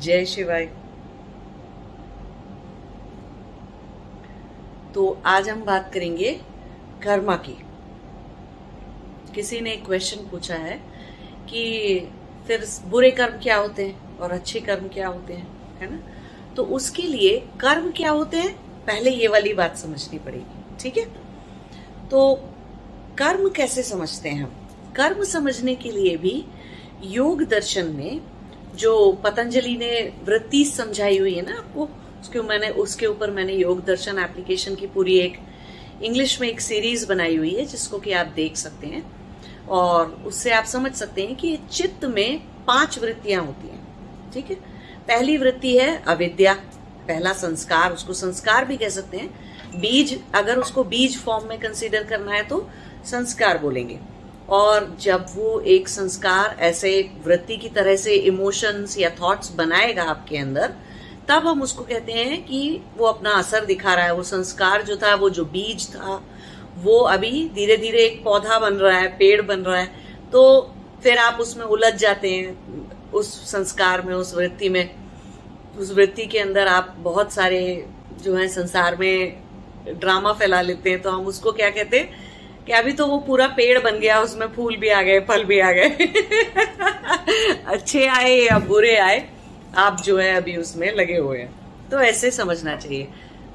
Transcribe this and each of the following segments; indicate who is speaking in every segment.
Speaker 1: जय शिवाय। तो आज हम बात करेंगे कर्मा की। किसी ने एक क्वेश्चन पूछा है कि फिर बुरे कर्म क्या होते हैं और अच्छे कर्म क्या होते हैं, है ना? तो उसके लिए कर्म क्या होते हैं, पहले ये वाली बात समझनी पड़ेगी, ठीक है? तो कर्म कैसे समझते हैं हम? कर्म समझने के लिए भी योग दर्शन में जो पतंजलि ने वृत्ति समझाई हुई है ना आपको, उसके मैंने, उसके ऊपर मैंने योग दर्शन एप्लीकेशन की पूरी एक इंग्लिश में एक सीरीज़ बनाई हुई है, जिसको कि आप देख सकते हैं। और उससे आप समझ सकते हैं कि चित्त में पाँच वृत्तियाँ होती हैं, ठीक है? पहली वृत्ति है अविद्या, पहला संस्कार, उसको संस्कार भी कह सकते हैं। बीज, अगर उसको बीज फॉर्म में कंसीडर करना है तो संस्कार बोलेंगे। और जब वो एक संस्कार, ऐसे वृत्ति की तरह से इमोशंस या थॉट्स बनाएगा आपके अंदर, तब हम उसको कहते हैं कि वो अपना असर दिखा रहा है। वो संस्कार जो था, वो जो बीज था, वो अभी धीरे धीरे एक पौधा बन रहा है, पेड़ बन रहा है। तो फिर आप उसमें उलझ जाते हैं, उस संस्कार में, उस वृत्ति में। उस वृत्ति के अंदर आप बहुत सारे जो है, संसार में ड्रामा फैला लेते हैं। तो हम उसको क्या कहते हैं? कि अभी तो वो पूरा पेड़ बन गया, उसमें फूल भी आ गए, फल भी आ गए। अच्छे आए या बुरे आए, आप जो है अभी उसमें लगे हुए हैं। तो ऐसे समझना चाहिए।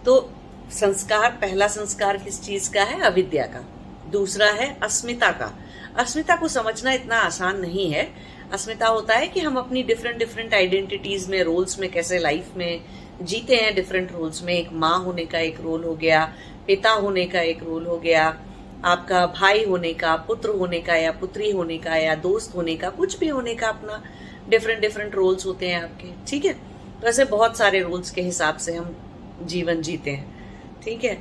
Speaker 1: तो संस्कार, पहला संस्कार किस चीज़ का है? अविद्या का। दूसरा है अस्मिता का। अस्मिता को समझना इतना आसान नहीं है। अस्मिता होता है कि हम अपनी डिफरेंट डिफरेंट आइडेंटिटीज में रोल्स में, कैसे लाइफ में जीते हैं डिफरेंट रोल्स में। एक माँ होने का एक रोल हो गया, पिता होने का एक रोल हो गया। आपका भाई होने का, पुत्र होने का या पुत्री होने का या दोस्त होने का, कुछ भी होने का अपना डिफरेंट डिफरेंट रोल्स होते हैं आपके, ठीक है? तो ऐसे बहुत सारे रोल्स के हिसाब से हम जीवन जीते हैं, ठीक है?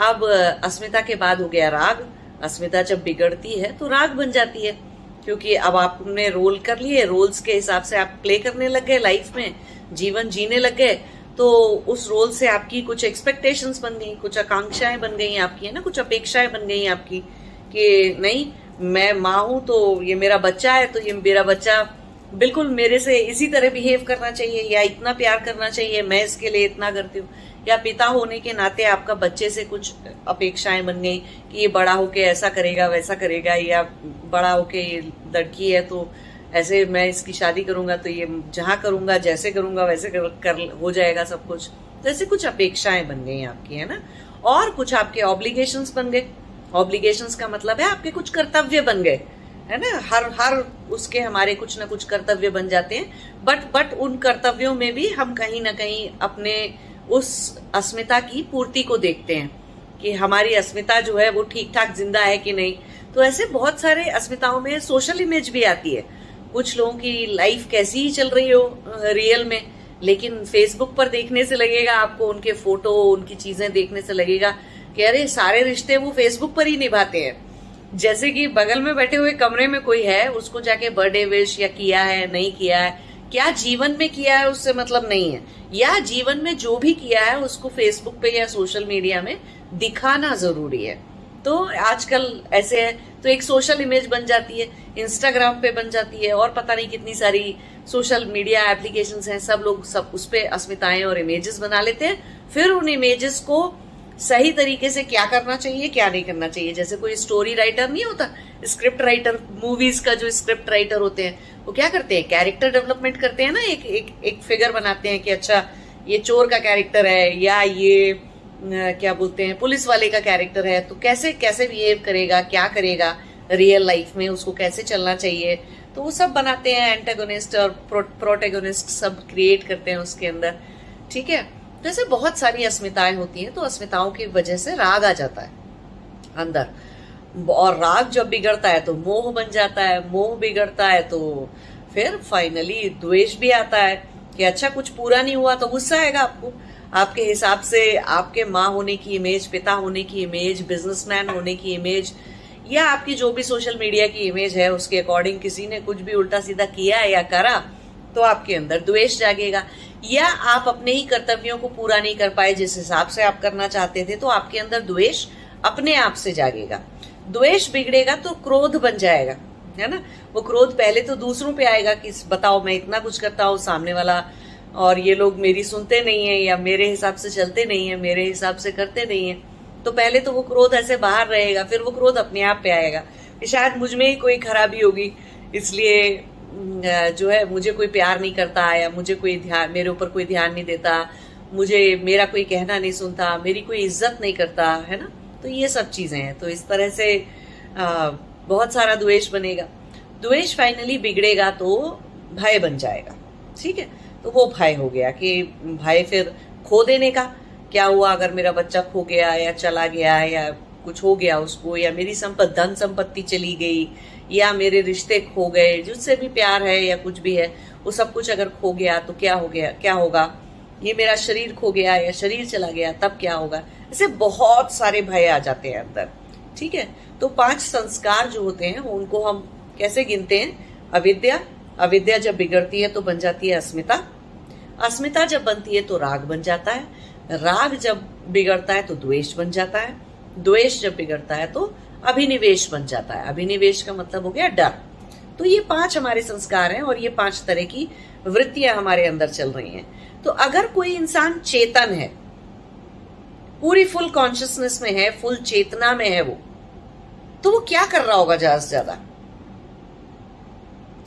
Speaker 1: अब अस्मिता के बाद हो गया राग। अस्मिता जब बिगड़ती है तो राग बन जाती है, क्योंकि अब आपने रोल कर लिए रोल्स के हिसाब से आप प्ले करने लग गए लाइफ में, जीवन जीने लग गए तो उस रोल से आपकी कुछ एक्सपेक्टेशंस बन गई, कुछ आकांक्षाएँ बन गई आपकी, है ना? कुछ अपेक्षाएँ बन गई आपकी कि नहीं, मैं माँ हूँ तो ये मेरा बच्चा है तो ये मेरा बच्चा बिल्कुल मेरे से इसी तरह बिहेव करना चाहिए या इतना प्यार करना चाहिए, मैं इसके लिए इतना करती हूँ। या पिता होने के नाते आपका बच्चे से कुछ अपेक्षाएँ बन गई कि ये बड़ा होके ऐसा करेगा, वैसा करेगा, या बड़ा होके ये लड़की है तो ऐसे मैं इसकी शादी करूँगा तो ये जहाँ करूँगा जैसे करूँगा वैसे कर, कर हो जाएगा सब कुछ। तो ऐसे कुछ अपेक्षाएँ बन गई आपकी है ना? और कुछ आपके ऑब्लिगेशंस बन गए। ऑब्लिगेशंस का मतलब है आपके कुछ कर्तव्य बन गए है ना? हर हर उसके हमारे कुछ ना कुछ कर्तव्य बन जाते हैं। बट बट उन कर्तव्यों में भी हम कहीं ना कहीं अपने उस अस्मिता की पूर्ति को देखते हैं कि हमारी अस्मिता जो है वो ठीक ठाक ज़िंदा है कि नहीं। तो ऐसे बहुत सारे अस्मिताओं में सोशल इमेज भी आती है। कुछ लोगों की लाइफ कैसी ही चल रही हो रियल में, लेकिन फेसबुक पर देखने से लगेगा, आपको उनके फ़ोटो उनकी चीज़ें देखने से लगेगा कि अरे, सारे रिश्ते वो फेसबुक पर ही निभाते हैं। जैसे कि बगल में बैठे हुए कमरे में कोई है, उसको जाके बर्थडे विश या किया है, नहीं किया है, क्या जीवन में किया है उससे मतलब नहीं है। या जीवन में जो भी किया है, उसको फेसबुक पे या सोशल मीडिया में दिखाना ज़रूरी है। तो आजकल ऐसे है तो एक सोशल इमेज बन जाती है इंस्टाग्राम पे बन जाती है, और पता नहीं कितनी सारी सोशल मीडिया एप्लीकेशन हैं, सब लोग सब उस पर अस्मिताएँ और इमेजेस बना लेते हैं। फिर उन इमेजेस को सही तरीके से क्या करना चाहिए, क्या नहीं करना चाहिए? जैसे कोई स्टोरी राइटर नहीं होता स्क्रिप्ट राइटर मूवीज़ का जो स्क्रिप्ट राइटर होते हैं, वो क्या करते हैं? कैरेक्टर डेवलपमेंट करते हैं ना, एक एक एक फिगर बनाते हैं कि अच्छा ये चोर का कैरेक्टर है, या ये क्या बोलते हैं, पुलिस वाले का कैरेक्टर है तो कैसे कैसे बिहेव करेगा, क्या करेगा रियल लाइफ में उसको कैसे चलना चाहिए? तो वो सब बनाते हैं एंटेगोनिस्ट और प्रोटेगोनिस्ट सब क्रिएट करते हैं उसके अंदर। ठीक है? तो ऐसे बहुत सारी अस्मिताएँ होती हैं तो अस्मिताओं की वजह से राग आ जाता है अंदर। और राग जब बिगड़ता है तो मोह बन जाता है, मोह बिगड़ता है तो फिर फाइनली द्वेष भी आता है कि अच्छा कुछ पूरा नहीं हुआ तो गुस्सा आएगा आपको। आपके हिसाब से आपके माँ होने की इमेज पिता होने की इमेज बिजनेसमैन होने की इमेज या आपकी जो भी सोशल मीडिया की इमेज है, उसके अकॉर्डिंग किसी ने कुछ भी उल्टा सीधा किया या करा तो आपके अंदर द्वेष जागेगा। या आप अपने ही कर्तव्यों को पूरा नहीं कर पाए, जिस हिसाब से आप करना चाहते थे तो आपके अंदर द्वेष अपने आप से जागेगा। द्वेष बिगड़ेगा तो क्रोध बन जाएगा, है ना? वो क्रोध पहले तो दूसरों पे आएगा कि बताओ, मैं इतना कुछ करता हूँ, सामने वाला और ये लोग मेरी सुनते नहीं है या मेरे हिसाब से चलते नहीं है मेरे हिसाब से करते नहीं है तो पहले तो वो क्रोध ऐसे बाहर रहेगा फिर वो क्रोध अपने आप पे आएगा कि शायद मुझमें ही कोई खराबी होगी इसलिए जो है मुझे कोई प्यार नहीं करता या मुझे कोई ध्यान मेरे ऊपर कोई ध्यान नहीं देता मुझे मेरा कोई कहना नहीं सुनता मेरी कोई इज़्ज़त नहीं करता है ना? तो ये सब चीज़ें हैं तो इस तरह से आ, बहुत सारा द्वेष बनेगा। द्वेष फाइनली बिगड़ेगा तो भय बन जाएगा ठीक है? तो वो भय हो गया कि भय फिर खो देने का? क्या हुआ अगर मेरा बच्चा खो गया या चला गया या कुछ हो गया उसको या मेरी संपत्ति धन संपत्ति चली गई या मेरे रिश्ते खो गए, जिससे भी प्यार है या कुछ भी है, वो सब कुछ अगर खो गया तो क्या हो गया, क्या होगा? ये मेरा शरीर खो गया या शरीर चला गया, तब क्या होगा? ऐसे बहुत सारे भय आ जाते हैं अंदर, ठीक है? तो पाँच संस्कार जो होते हैं, उनको हम कैसे गिनते हैं? अविद्या अविद्या जब बिगड़ती है तो बन जाती है अस्मिता। अस्मिता जब बनती है तो राग बन जाता है। राग जब बिगड़ता है तो द्वेष बन जाता है। द्वेष जब बिगड़ता है तो अभिनिवेश बन जाता है। अभिनिवेश का मतलब हो गया डर। तो ये पाँच हमारे संस्कार हैं और ये पाँच तरह की वृत्तियाँ हमारे अंदर चल रही हैं। तो अगर कोई इंसान चेतन है, पूरी फुल कॉन्शियसनेस में है फुल चेतना में है वो तो वो क्या कर रहा होगा ज़्यादा से ज़्यादा?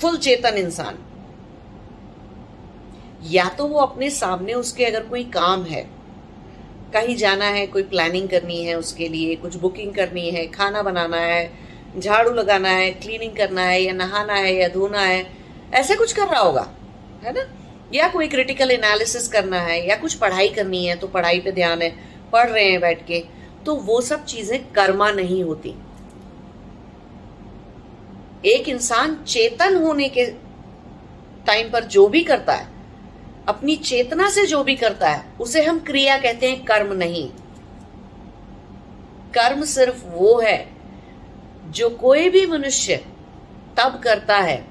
Speaker 1: फुल चेतन इंसान। या तो वो अपने सामने उसके अगर कोई काम है, कहीं जाना है, कोई प्लानिंग करनी है उसके लिए, कुछ बुकिंग करनी है, खाना बनाना है, झाड़ू लगाना है क्लीनिंग करना है, या नहाना है, या धोना है, ऐसे कुछ कर रहा होगा, है ना? या कोई क्रिटिकल एनालिसिस करना है, या कुछ पढ़ाई करनी है तो पढ़ाई पे ध्यान है, पढ़ रहे हैं बैठ के तो वो सब चीज़ें कर्मा नहीं होती। एक इंसान चेतन होने के टाइम पर जो भी करता है, अपनी चेतना से जो भी करता है, उसे हम क्रिया कहते हैं कर्म नहीं। कर्म सिर्फ़ वो है, जो कोई भी मनुष्य तब करता है,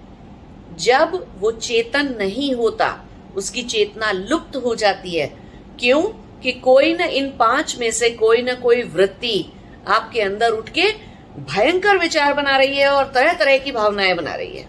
Speaker 1: जब वो चेतन नहीं होता, उसकी चेतना लुप्त हो जाती है। क्यों? कि कोई ना इन पाँच में से कोई ना कोई वृत्ति आपके अंदर उठ के भयंकर विचार बना रही है और तरह तरह की भावनाएँ बना रही है।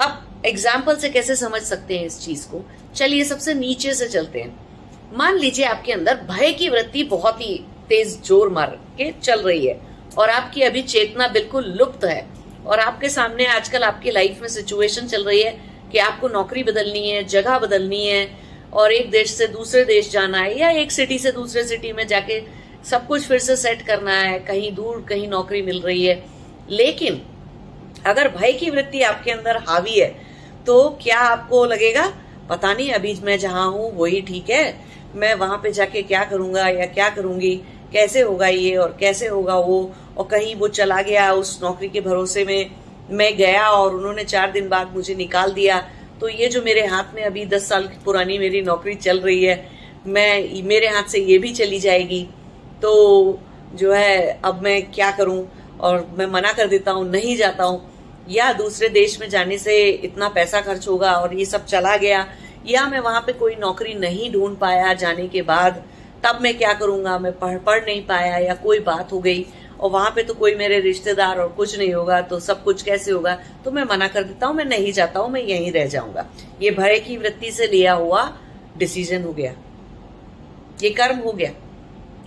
Speaker 1: अब एग्ज़ाम्पल से कैसे समझ सकते हैं इस चीज़ को? चलिए सबसे नीचे से चलते हैं। मान लीजिए आपके अंदर भय की वृत्ति बहुत ही तेज ज़ोर मार के चल रही है और आपकी अभी चेतना बिल्कुल लुप्त है और आपके सामने आजकल आपकी लाइफ में सिचुएशन चल रही है कि आपको नौकरी बदलनी है, जगह बदलनी है और एक देश से दूसरे देश जाना है या एक सिटी से दूसरे सिटी में जाके सब कुछ फिर से सेट करना है, कहीं दूर कहीं नौकरी मिल रही है। लेकिन अगर भय की वृत्ति आपके अंदर हावी है तो क्या आपको लगेगा, पता नहीं, अभी मैं जहाँ हूँ, वही ठीक है। मैं वहाँ पे जाके क्या करूँगा या क्या करूँगी? कैसे होगा ये और कैसे होगा वो? और कहीं वो चला गया उस नौकरी के भरोसे में, मैं गया और उन्होंने चार दिन बाद मुझे निकाल दिया। तो ये जो मेरे हाथ में अभी दस साल की पुरानी मेरी नौकरी चल रही है, मैं, मेरे हाथ से ये भी चली जाएगी। तो जो है, अब मैं क्या करूँ? और मैं मना कर देता हूँ, नहीं जाता हूँ। या दूसरे देश में जाने से इतना पैसा खर्च होगा और ये सब चला गया, या मैं वहाँ पे कोई नौकरी नहीं ढूंढ पाया जाने के बाद, तब मैं क्या करूँगा? मैं पढ़ पढ़ नहीं पाया या कोई बात हो गई, और वहाँ पे तो कोई मेरे रिश्तेदार और कुछ नहीं होगा तो सब कुछ कैसे होगा? तो मैं मना कर देता हूँ, मैं नहीं जाता हूँ, मैं यहीं रह जाऊँगा। ये भय की वृत्ति से लिया हुआ डिसीज़न हो गया। ये कर्म हो गया।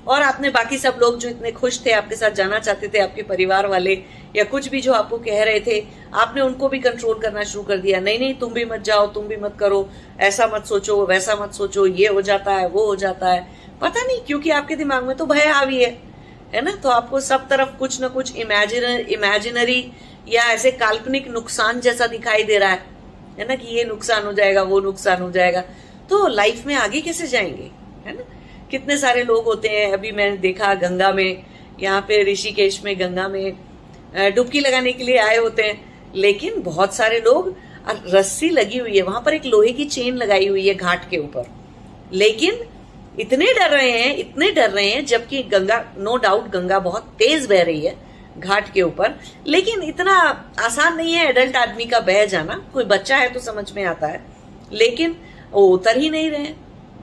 Speaker 1: और आपने बाकी सब लोग जो इतने खुश थे, आपके साथ जाना चाहते थे, आपके परिवार वाले या कुछ भी जो आपको कह रहे थे, आपने उनको भी कंट्रोल करना शुरू कर दिया। नहीं नहीं, तुम भी मत जाओ, तुम भी मत करो, ऐसा मत सोचो, वैसा मत सोचो, ये हो जाता है, वो हो जाता है। पता नहीं, क्योंकि आपके दिमाग में तो भय हावी है है ना? तो आपको सब तरफ़ कुछ ना कुछ इमेजिनर इमेजिनरी या ऐसे काल्पनिक नुकसान जैसा दिखाई दे रहा है है ना? कि ये नुकसान हो जाएगा, वो नुकसान हो जाएगा। तो लाइफ में आगे कैसे जाएँगे, है ना? कितने सारे लोग होते हैं, अभी मैंने देखा गंगा में, यहाँ पे ऋषिकेश में, गंगा में डुबकी लगाने के लिए आए होते हैं, लेकिन बहुत सारे लोग रस्सी लगी हुई है, वहाँ पर एक लोहे की चेन लगाई हुई है घाट के ऊपर। लेकिन इतने डर रहे हैं, इतने डर रहे हैं, जबकि गंगा नो डाउट गंगा बहुत तेज बह रही है घाट के ऊपर। लेकिन इतना आसान नहीं है एडल्ट आदमी का बह जाना, कोई बच्चा है तो समझ में आता है। लेकिन वो उतर ही नहीं रहे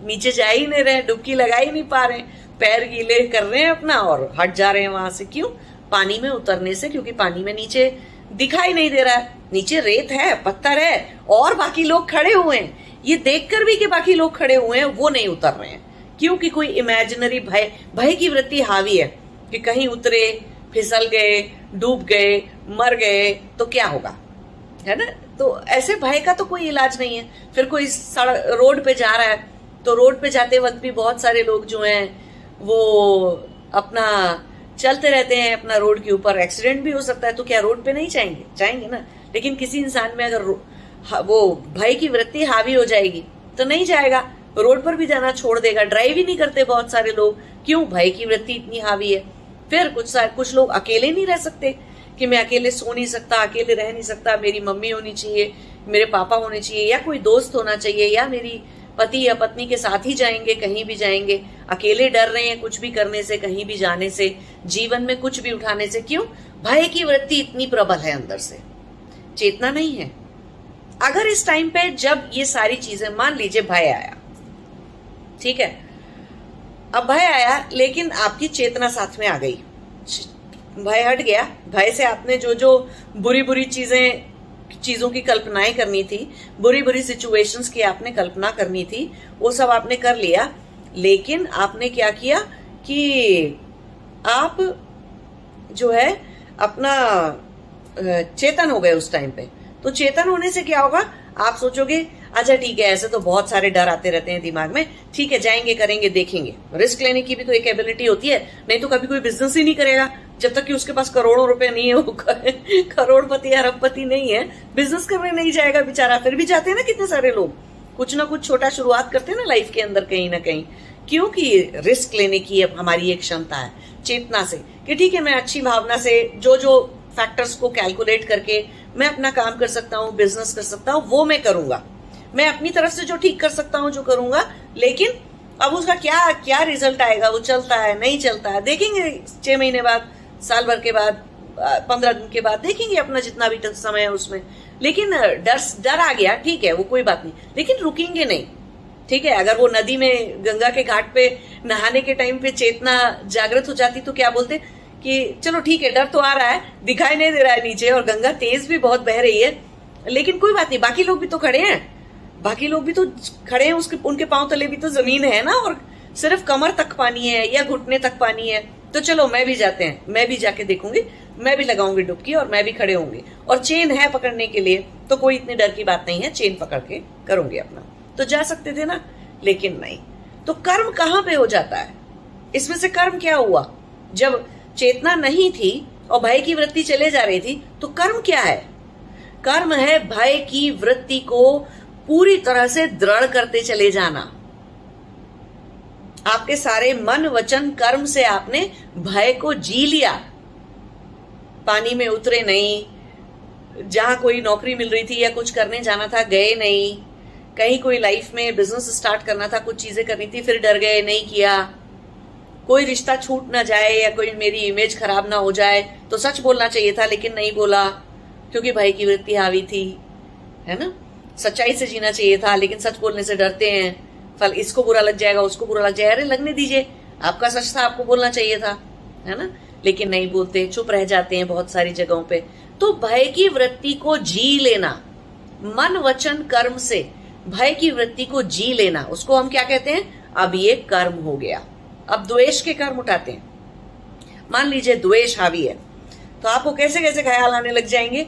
Speaker 1: नीचे जा ही नहीं रहे, डुबकी लगा ही नहीं पा रहे पैर गीले कर रहे हैं अपना और हट जा रहे हैं वहाँ से। क्यों? पानी में उतरने से, क्योंकि पानी में नीचे दिखाई नहीं दे रहा। है नीचे रेत है, पत्थर है, और बाकी लोग खड़े हुए हैं। ये देखकर भी कि बाकी लोग खड़े हुए हैं, वो नहीं उतर रहे हैं। क्योंकि कोई इमेजिनरी भय भय की वृत्ति हावी है कि कहीं उतरे, फिसल गए, डूब गए, मर गए तो क्या होगा? है ना? तो ऐसे भय का तो कोई इलाज नहीं है। फिर कोई सड़क रोड पे जा रहा है तो रोड पे जाते वक्त भी बहुत सारे लोग जो हैं, वो अपना चलते रहते हैं अपना रोड के ऊपर। एक्सीडेंट भी हो सकता है तो क्या रोड पे नहीं जाएँगे? जाएँगे ना। लेकिन किसी इंसान में अगर वो भय की वृत्ति हावी हो जाएगी तो नहीं जाएगा। रोड पर भी जाना छोड़ देगा। ड्राइव ही नहीं करते बहुत सारे लोग। क्यों? भय की वृत्ति इतनी हावी है। फिर कुछ कुछ लोग अकेले नहीं रह सकते कि मैं अकेले सो नहीं सकता, अकेले रह नहीं सकता। मेरी मम्मी होनी चाहिए, मेरे पापा होने चाहिए, या कोई दोस्त होना चाहिए, या मेरी पति या पत्नी के साथ ही जाएँगे, कहीं भी जाएँगे। अकेले डर रहे हैं कुछ भी करने से, कहीं भी जाने से, जीवन में कुछ भी उठाने से। क्यों? भय की वृत्ति इतनी प्रबल है अंदर से। चेतना नहीं है। अगर इस टाइम पे जब ये सारी चीज़ें, मान लीजिए भय आया। ठीक है? अब भय आया, लेकिन आपकी चेतना साथ में आ गई। भय हट गया। भय से आपने जो जो बुरी बुरी चीज़ें चीज़ों की कल्पनाएँ करनी थी बुरी बुरी सिचुएशंस की आपने कल्पना करनी थी, वो सब आपने कर लिया। लेकिन आपने क्या किया कि आप जो है, अपना चेतन हो गए उस टाइम पे। तो चेतन होने से क्या होगा? आप सोचोगे अच्छा ठीक है, ऐसे तो बहुत सारे डर आते रहते हैं दिमाग में। ठीक है, जाएँगे, करेंगे, देखेंगे। रिस्क लेने की भी तो एक एबिलिटी होती है, नहीं तो कभी कोई बिज़नेस ही नहीं करेगा। जब तक कि उसके पास करोड़ों रुपए नहीं है, वो करोड़पति अरबपति नहीं है। बिज़नेस करने नहीं जाएगा बेचारा, फिर भी जाते हैं ना कितने सारे लोग। कुछ ना कुछ छोटा शुरुआत करते हैं ना लाइफ के अंदर कहीं ना कहीं। क्योंकि रिस्क लेने की हमारी एक क्षमता है? चेतना से कि ठीक है, मैं अच्छी भावना से जो जो फैक्टर्स को कैलकुलेट करके मैं अपना काम कर सकता हूँ बिज़नेस कर सकता हूँ, वो मैं करूँगा। मैं अपनी तरफ़ से जो ठीक कर सकता हूँ, जो करूँगा, लेकिन अब उसका क्या क्या रिज़ल्ट आएगा? वो चलता है, नहीं चलता है? देखेंगे छह महीने बाद साल भर के बाद पंद्रह दिन के बाद देखेंगे अपना जितना भी समय है उसमें। लेकिन डर डर आ गया, ठीक है, वो कोई बात नहीं। लेकिन रुकेंगे नहीं, ठीक है? अगर वो नदी में, गंगा के घाट पे नहाने के टाइम पे चेतना जागृत हो जाती तो क्या बोलते? कि चलो ठीक है, डर तो आ रहा है, दिखाई नहीं दे रहा है नीचे और गंगा तेज भी बहुत बह रही है। लेकिन कोई बात नहीं, बाकी लोग भी तो खड़े हैं। बाकी लोग भी तो खड़े हैं, उसके, उनके पाँव तले भी तो ज़मीन है ना, और सिर्फ़ कमर तक पानी है या घुटने तक पानी है। तो चलो, मैं भी जाते हैं। मैं भी जाके देखूँगी, मैं भी लगाऊँगी डुबकी और मैं भी खड़े होंगे। और चेन है पकड़ने के लिए तो कोई इतनी डर की बात नहीं है, चेन पकड़ के करूँगी अपना। तो जा सकते थे ना, लेकिन नहीं। तो कर्म कहाँ पे हो जाता है? इसमें से कर्म क्या हुआ? जब चेतना नहीं थी और भय की वृत्ति चले जा रही थी तो कर्म क्या है? कर्म है भय की वृत्ति को पूरी तरह से दृढ़ करते चले जाना। आपके सारे मन, वचन, कर्म से आपने भय को जी लिया। पानी में उतरे नहीं। जहाँ कोई नौकरी मिल रही थी या कुछ करने जाना था, गए नहीं। कहीं कोई लाइफ में बिज़नेस स्टार्ट करना था, कुछ चीज़ें करनी थी, फिर डर गए, नहीं किया। कोई रिश्ता छूट ना जाए या कोई मेरी इमेज खराब ना हो जाए तो सच बोलना चाहिए था, लेकिन नहीं बोला, क्योंकि भाई की वृत्ति हावी थी। है ना? सच्चाई से जीना चाहिए था, लेकिन सच बोलने से डरते हैं। फल, इसको बुरा लग जाएगा, उसको बुरा लग जाएगा। अरे, लगने दीजिए। आपका सच था आपको बोलना चाहिए था, है ना? लेकिन नहीं बोलते, चुप रह जाते हैं बहुत सारी जगहों पे। तो भय की वृत्ति को जी लेना, मन वचन कर्म से, भय की वृत्ति को जी लेना, उसको हम क्या कहते हैं? अब ये कर्म हो गया। अब द्वेष के कर्म उठाते हैं। मान लीजिए द्वेष हावी है तो आपको कैसे कैसे ख्याल आने लग जाएँगे?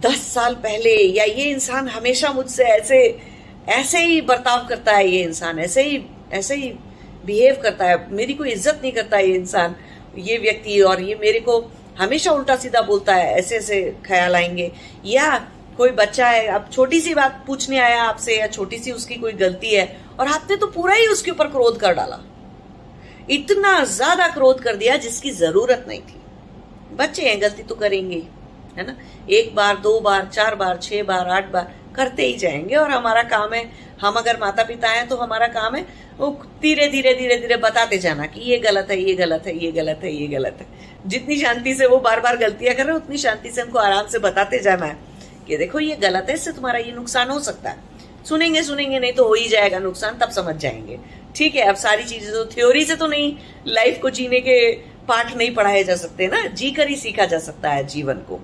Speaker 1: दस साल पहले, या ये इंसान हमेशा मुझसे ऐसे ऐसे ही बर्ताव करता है ये इंसान, ऐसे ही ऐसे ही बिहेव करता है। मेरी कोई इज़्ज़त नहीं करता ये इंसान, ये व्यक्ति, और ये मेरे को हमेशा उल्टा सीधा बोलता है, ऐसे ऐसे ख्याल आएँगे। या कोई बच्चा है, अब छोटी सी बात पूछने आया आपसे, या छोटी सी उसकी कोई गलती है, और आपने तो पूरा ही उसके ऊपर क्रोध कर डाला। इतना ज़्यादा क्रोध कर दिया जिसकी ज़रूरत नहीं थी। बच्चे हैं, गलती तो करेंगे, है ना? एक बार, दो बार, चार बार, छह बार, आठ बार करते ही जाएँगे और हमारा काम है, हम अगर माता पिता हैं तो हमारा काम है, वो धीरे धीरे धीरे धीरे बताते जाना कि ये गलत है, ये गलत है, ये गलत है, ये गलत है। जितनी शांति से वो बार बार गलतियाँ कर रहे हैं, उतनी शांति से हमको आराम से बताते जाना है कि देखो ये गलत है, इससे तुम्हारा ये नुकसान हो सकता है। सुनेंगे सुनेंगे, नहीं तो हो ही जाएगा नुकसान, तब समझ जाएँगे। ठीक है, अब सारी चीज़ें तो थ्योरी से तो नहीं लाइफ को जीने के पाठ नहीं पढ़ाए जा सकते ना, जी कर ही सीखा जा सकता है जीवन को।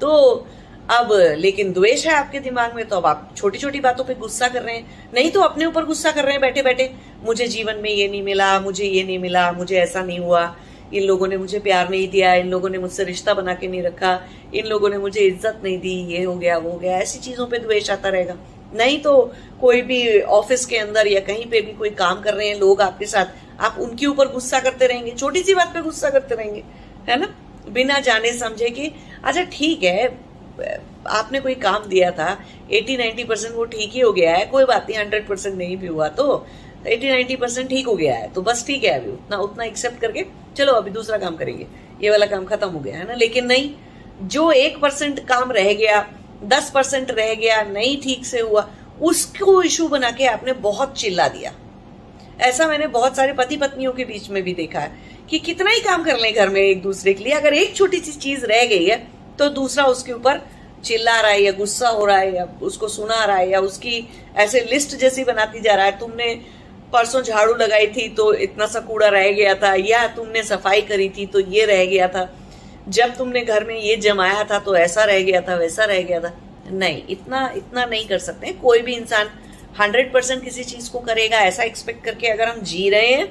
Speaker 1: तो अब, लेकिन द्वेष है आपके दिमाग में तो अब आप छोटी छोटी बातों पे गुस्सा कर रहे हैं। नहीं तो अपने ऊपर गुस्सा कर रहे हैं बैठे बैठे मुझे जीवन में ये नहीं मिला, मुझे ये नहीं मिला, मुझे ऐसा नहीं हुआ। इन लोगों ने मुझे प्यार नहीं दिया, इन लोगों ने मुझसे रिश्ता बना के नहीं रखा, इन लोगों ने मुझे इज़्ज़त नहीं दी, ये हो गया, वो हो गया, ऐसी चीज़ों पे द्वेष आता रहेगा। नहीं तो कोई भी ऑफ़िस के अंदर या कहीं पे भी कोई काम कर रहे हैं लोग आपके साथ, आप उनके ऊपर गुस्सा करते रहेंगे, छोटी सी बात पे गुस्सा करते रहेंगे, है ना? बिना जाने समझे कि अच्छा ठीक है आपने कोई काम दिया था 80-90 परसेंट वो ठीक ही हो गया है, कोई बात नहीं 100 परसेंट नहीं भी हुआ तो 80-90 परसेंट ठीक हो गया है तो बस ठीक है अभी, उतना उतना एक्सेप्ट करके चलो अभी दूसरा काम करेंगे। ये वाला काम खत्म हो गया है ना, लेकिन नहीं, जो एक परसेंट काम रह गया, दस परसेंट रह गया, नहीं ठीक से हुआ, उसको इशू बना के आपने बहुत चिल्ला दिया। ऐसा मैंने बहुत सारे पति पत्नियों के बीच में भी देखा है कि कितना ही काम कर लें घर में एक दूसरे के लिए, अगर एक छोटी सी चीज़ रह गई है तो दूसरा उसके ऊपर चिल्ला रहा है या गुस्सा हो रहा है या उसको सुना रहा है या उसकी ऐसे लिस्ट जैसी बनाती जा रहा है, तुमने परसों झाड़ू लगाई थी तो इतना सा कूड़ा रह गया था या तुमने सफ़ाई करी थी तो ये रह गया था। जब तुमने घर में ये जमाया था तो ऐसा रह गया था, वैसा रह गया था। नहीं, इतना इतना नहीं कर सकते कोई भी इंसान हंड्रेड परसेंट किसी चीज़ को करेगा, ऐसा एक्सपेक्ट करके अगर हम जी रहे हैं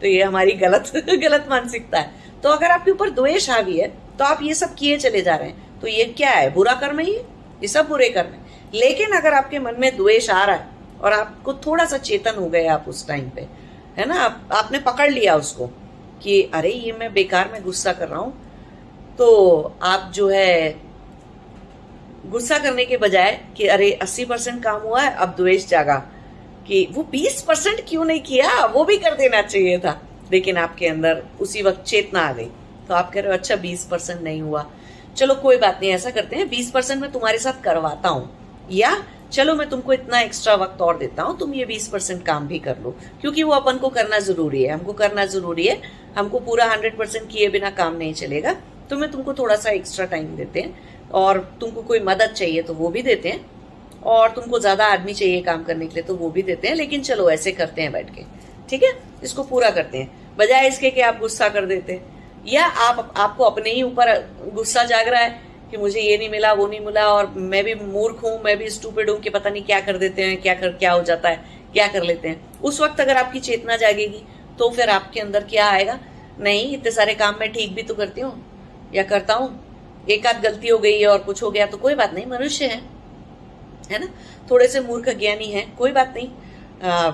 Speaker 1: तो ये हमारी गलत गलत मानसिकता है। तो अगर आपके ऊपर द्वेष हावी है तो आप ये सब किए चले जा रहे हैं। तो ये क्या है? बुरा कर्म ही है? ये सब बुरे कर्म है। लेकिन अगर आपके मन में द्वेष आ रहा है और आपको थोड़ा सा चेतन हो गए आप उस टाइम पे है ना? आप, आपने पकड़ लिया उसको कि अरे ये मैं बेकार में गुस्सा कर रहा हूँ। तो आप जो है गुस्सा करने के बजाय कि अरे 80 परसेंट काम हुआ है अब द्वेष जागा। कि वो 20 परसेंट क्यों नहीं किया? वो भी कर देना चाहिए था। लेकिन आपके अंदर उसी वक्त चेतना आ गई। तो आप कह रहे हो अच्छा 20 परसेंट नहीं हुआ। चलो, कोई बात नहीं, ऐसा करते हैं 20 परसेंट मैं तुम्हारे साथ करवाता हूँ। या, चलो, मैं तुमको इतना एक्स्ट्रा वक्त और देता हूँ, तुम ये 20 परसेंट काम भी कर लो, क्योंकि वो अपन को करना ज़रूरी है। हमको करना ज़रूरी है, हमको पूरा हंड्रेड परसेंट किए बिना काम नहीं चलेगा तो मैं तुमको थोड़ा सा एक्स्ट्रा टाइम देते हैं, और तुमको कोई मदद चाहिए तो वो भी देते हैं, और तुमको ज़्यादा आदमी चाहिए काम करने के लिए तो वो भी देते हैं, लेकिन चलो, ऐसे करते हैं बैठ के। ठीक है? इसको पूरा करते हैं, बजाय इसके कि आप गुस्सा कर देते या आप आपको अपने ही ऊपर गुस्सा जाग रहा है कि मुझे ये नहीं मिला वो नहीं मिला और मैं भी मूर्ख हूँ मैं भी स्टूपिड हूँ कि पता नहीं क्या कर देते हैं क्या कर क्या हो जाता है क्या कर लेते हैं। उस वक्त अगर आपकी चेतना जागेगी तो फिर आपके अंदर क्या आएगा? नहीं इतने सारे काम मैं ठीक भी तो करती हूँ या करता हूँ। एक आध गलती हो गई है और कुछ हो गया तो कोई बात नहीं मनुष्य है है ना? थोड़े से मूर्ख ज्ञानी है कोई बात नहीं। आ,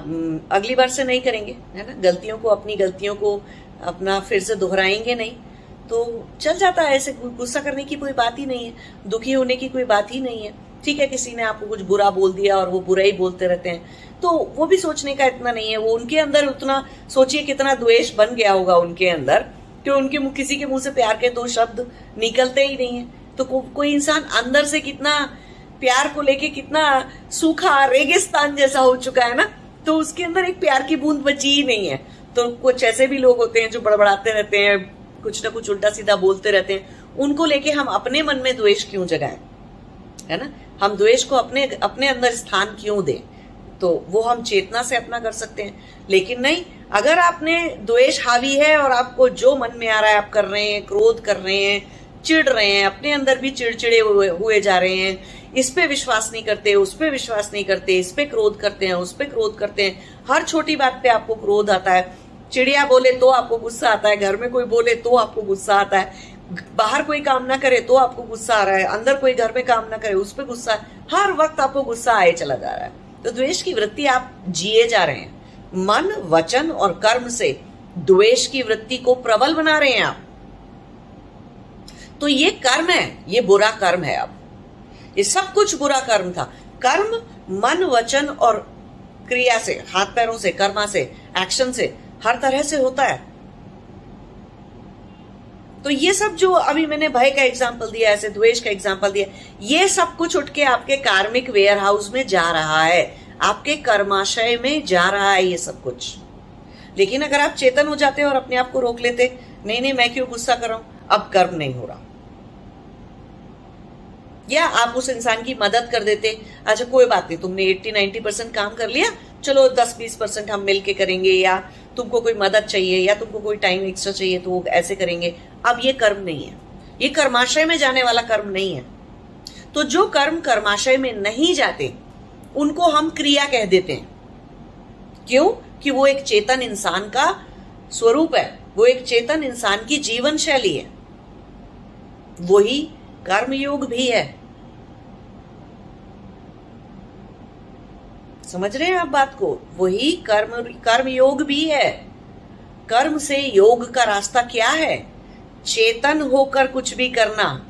Speaker 1: अगली बार से नहीं करेंगे है ना? गलतियों को अपनी गलतियों को अपना फिर से दोहराएँगे नहीं। तो चल जाता है ऐसे गुस्सा करने की कोई बात ही नहीं है दुखी होने की कोई बात ही नहीं है। ठीक है किसी ने आपको कुछ बुरा बोल दिया और वो बुरा ही बोलते रहते हैं। तो वो भी सोचने का इतना नहीं है वो उनके अंदर उतना सोचिए कितना द्वेष बन गया होगा उनके अंदर कि उनके किसी के मुँह से प्यार के दो शब्द निकलते ही नहीं है। तो को, कोई इंसान अंदर से कितना प्यार को लेके कितना सूखा रेगिस्तान जैसा हो चुका है ना तो उसके अंदर एक प्यार की बूंद बची ही नहीं है। तो कुछ ऐसे भी लोग होते हैं जो बड़बड़ाते रहते हैं कुछ ना कुछ उल्टा सीधा बोलते रहते हैं। उनको लेके हम अपने मन में द्वेष क्यों जगाएँ? है ना? हम द्वेष को अपने अपने अंदर स्थान क्यों दें? तो वो हम चेतना से अपना कर सकते हैं। लेकिन नहीं अगर आपने द्वेष हावी है और आपको जो मन में आ रहा है आप कर रहे हैं क्रोध कर रहे हैं चिढ़ रहे हैं अपने अंदर भी चिड़चिड़े हुए, हुए जा रहे हैं इस पे विश्वास नहीं करते उस पे विश्वास नहीं करते इस पे क्रोध करते हैं उस पे क्रोध करते हैं हर छोटी बात पे आपको क्रोध आता है। चिड़िया बोले तो आपको गुस्सा आता है, घर में कोई बोले तो आपको गुस्सा आता है, बाहर कोई काम ना करे तो आपको गुस्सा आ रहा है, अंदर कोई घर में काम ना करे उस पर गुस्सा हर वक्त आपको गुस्सा आए चला जा रहा है। तो द्वेष की वृत्ति आप जिए जा रहे हैं। मन, वचन और कर्म से द्वेष की वृत्ति को प्रबल बना रहे हैं आप। तो ये कर्म है, ये बुरा कर्म है अब। ये सब कुछ बुरा कर्म था। कर्म, मन, वचन और क्रिया से, हाथ पैरों से, कर्मा से, एक्शन से हर तरह से होता है। तो ये सब जो अभी मैंने भय का एग्ज़ाम्पल दिया, ऐसे द्वेष का एग्ज़ाम्पल दिया, ये सब कुछ उठ के आपके कार्मिक वेयर हाउस में जा रहा है। आपके कर्माशय में जा रहा है ये सब कुछ। लेकिन अगर आप चेतन हो जाते और अपने आप को रोक लेते, नहीं नहीं, मैं क्यों गुस्सा कर रहा हूँ? अब कर्म नहीं हो रहा। या आप उस इंसान की मदद कर देते। अच्छा कोई बात नहीं, तुमने 80 90 परसेंट काम कर लिया। चलो 10 20 परसेंट हम मिलके करेंगे या तुमको कोई मदद चाहिए या तुमको कोई टाइम एक्स्ट्रा चाहिए तो वो ऐसे करेंगे। अब ये कर्म नहीं है। ये कर्माशय में जाने वाला कर्म नहीं है। तो जो कर्म कर्माशय में नहीं जाते, उनको हम क्रिया कह देते हैं। क्यों? कि वो एक चेतन इंसान का स्वरूप है। वो एक चेतन इंसान की जीवन शैली है। वही कर्मयोग भी है। समझ रहे हैं आप बात को? वही कर्म कर्म योग भी है। कर्म से योग का रास्ता क्या है? चेतन होकर कुछ भी करना।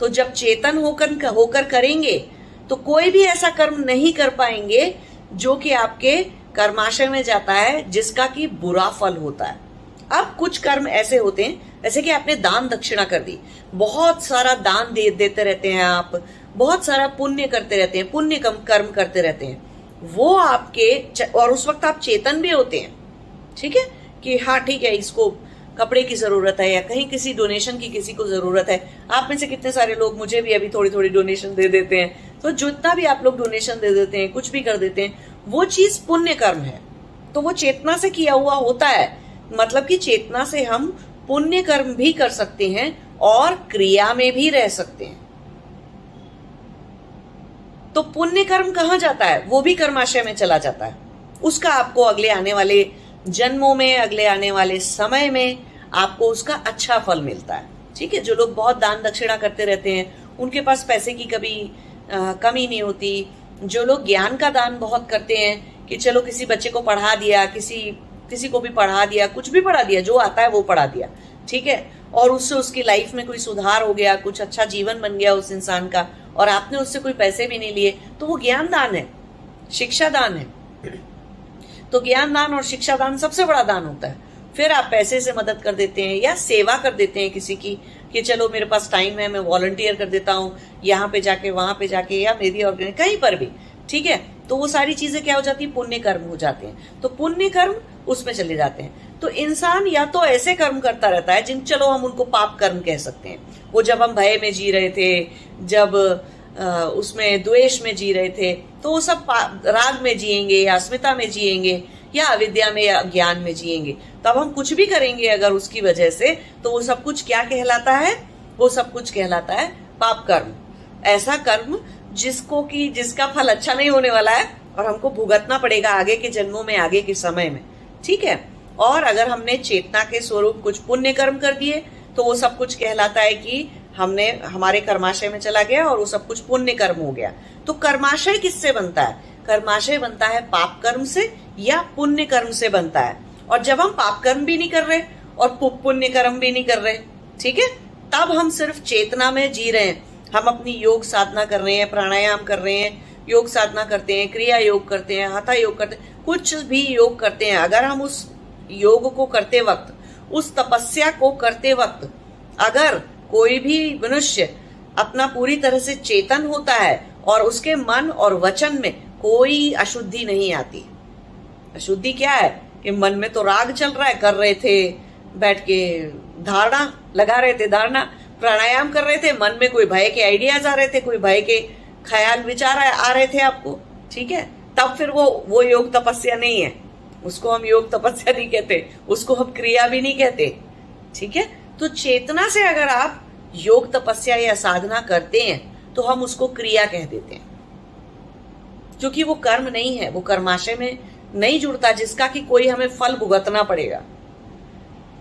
Speaker 1: तो जब चेतन होकर होकर करेंगे तो कोई भी ऐसा कर्म नहीं कर पाएँगे जो कि आपके कर्माशय में जाता है, जिसका कि बुरा फल होता है। अब कुछ कर्म ऐसे होते हैं, जैसे कि आपने दान दक्षिणा कर दी। बहुत सारा दान दे, देते रहते हैं आप, बहुत सारा पुण्य करते रहते हैं, पुण्य कम, कर्म करते रहते हैं। वो आपके और उस वक्त आप चेतन भी होते हैं। ठीक है? कि हाँ ठीक है, इसको कपड़े की ज़रूरत है या कहीं किसी डोनेशन की किसी को ज़रूरत है। आप में से कितने सारे लोग मुझे भी अभी थोड़ी थोड़ी डोनेशन दे देते हैं। तो जितना भी आप लोग डोनेशन दे देते हैं, कुछ भी कर देते हैं, वो चीज़ पुण्य कर्म है। तो वो चेतना से किया हुआ होता है। मतलब कि चेतना से हम पुण्य कर्म भी कर सकते हैं और क्रिया में भी रह सकते हैं। तो पुण्य कर्म कहाँ जाता है? वो भी कर्माशय में चला जाता है। उसका आपको अगले आने वाले जन्मों में अगले आने वाले समय में आपको उसका अच्छा फल मिलता है। ठीक है? जो लोग बहुत दान दक्षिणा करते रहते हैं उनके पास पैसे की कभी आ, कमी नहीं होती। जो लोग ज्ञान का दान बहुत करते हैं कि चलो किसी बच्चे को पढ़ा दिया किसी किसी को भी पढ़ा दिया, कुछ भी पढ़ा दिया, जो आता है वो पढ़ा दिया, ठीक है? और उससे उसकी लाइफ में कोई सुधार हो गया, कुछ अच्छा जीवन बन गया उस इंसान का, और आपने उससे कोई पैसे भी नहीं लिए तो वो ज्ञान दान है शिक्षा दान है। तो ज्ञान दान और शिक्षा दान सबसे बड़ा दान होता है। फिर आप पैसे से मदद कर देते हैं, या सेवा कर देते हैं किसी की, कि चलो मेरे पास टाइम है, मैं वॉलंटियर कर देता हूँ, यहाँ पे जाके, वहाँ पे जाके, या मेरी ऑर्गेनाइज कहीं पर भी। ठीक है? तो वो सारी चीज़ें क्या हो जाती है? पुण्य कर्म हो जाते हैं। तो पुण्य कर्म उसमें चले जाते हैं। तो इंसान या तो ऐसे कर्म करता रहता है जिन, चलो हम उनको पाप कर्म कह सकते हैं। वो जब हम भय में जी रहे थे, जब उसमें द्वेष में जी रहे थे तो वो सब राग में जिएँगे या अस्मिता में जिएँगे या अविद्या में या ज्ञान में जिएँगे। तब हम कुछ भी करेंगे अगर उसकी वजह से तो वो सब कुछ क्या कहलाता है? वो सब कुछ कहलाता है पाप कर्म। ऐसा कर्म जिसको कि, जिसका फल अच्छा नहीं होने वाला है, और हमको भुगतना पड़ेगा आगे के जन्मों में, आगे के समय में। ठीक है? और अगर हमने चेतना के स्वरूप कुछ पुण्य कर्म कर दिए तो वो सब कुछ कहलाता है कि हमने, हमारे कर्माशय में चला गया और वो सब कुछ पुण्य कर्म हो गया। तो कर्माशय किससे बनता है? कर्माशय बनता है पाप कर्म से या पुण्य कर्म से बनता है? और जब हम पाप कर्म भी नहीं कर रहे और पुण्य कर्म भी नहीं कर रहे, ठीक है? तब हम सिर्फ़ चेतना में जी रहे हैं। हम अपनी योग साधना कर रहे हैं, प्राणायाम कर रहे हैं, योग साधना करते हैं, क्रिया योग करते हैं, हाथा योग करते हैं, कुछ भी योग करते हैं। अगर हम उस योग को करते वक्त, उस तपस्या को करते वक्त, अगर कोई भी मनुष्य अपना पूरी तरह से चेतन होता है और उसके मन और वचन में कोई अशुद्धि नहीं आती। अशुद्धि क्या है? कि मन में तो राग चल रहा है, कर रहे थे, बैठ के धारणा लगा रहे थे, धारणा। प्राणायाम कर रहे थे, मन में कोई भय के आइडियाज़ आ रहे थे, कोई भय के ख्याल, विचार आ रहे थे आपको, ठीक है? तब फिर वो वो योग तपस्या नहीं है। उसको हम योग तपस्या नहीं कहते, उसको हम क्रिया भी नहीं कहते, ठीक है? तो चेतना से अगर आप योग तपस्या या साधना करते हैं तो हम उसको क्रिया कह देते हैं। क्योंकि वो कर्म नहीं है, वो कर्माशय में नहीं जुड़ता, जिसका कि कोई हमें फल भुगतना पड़ेगा।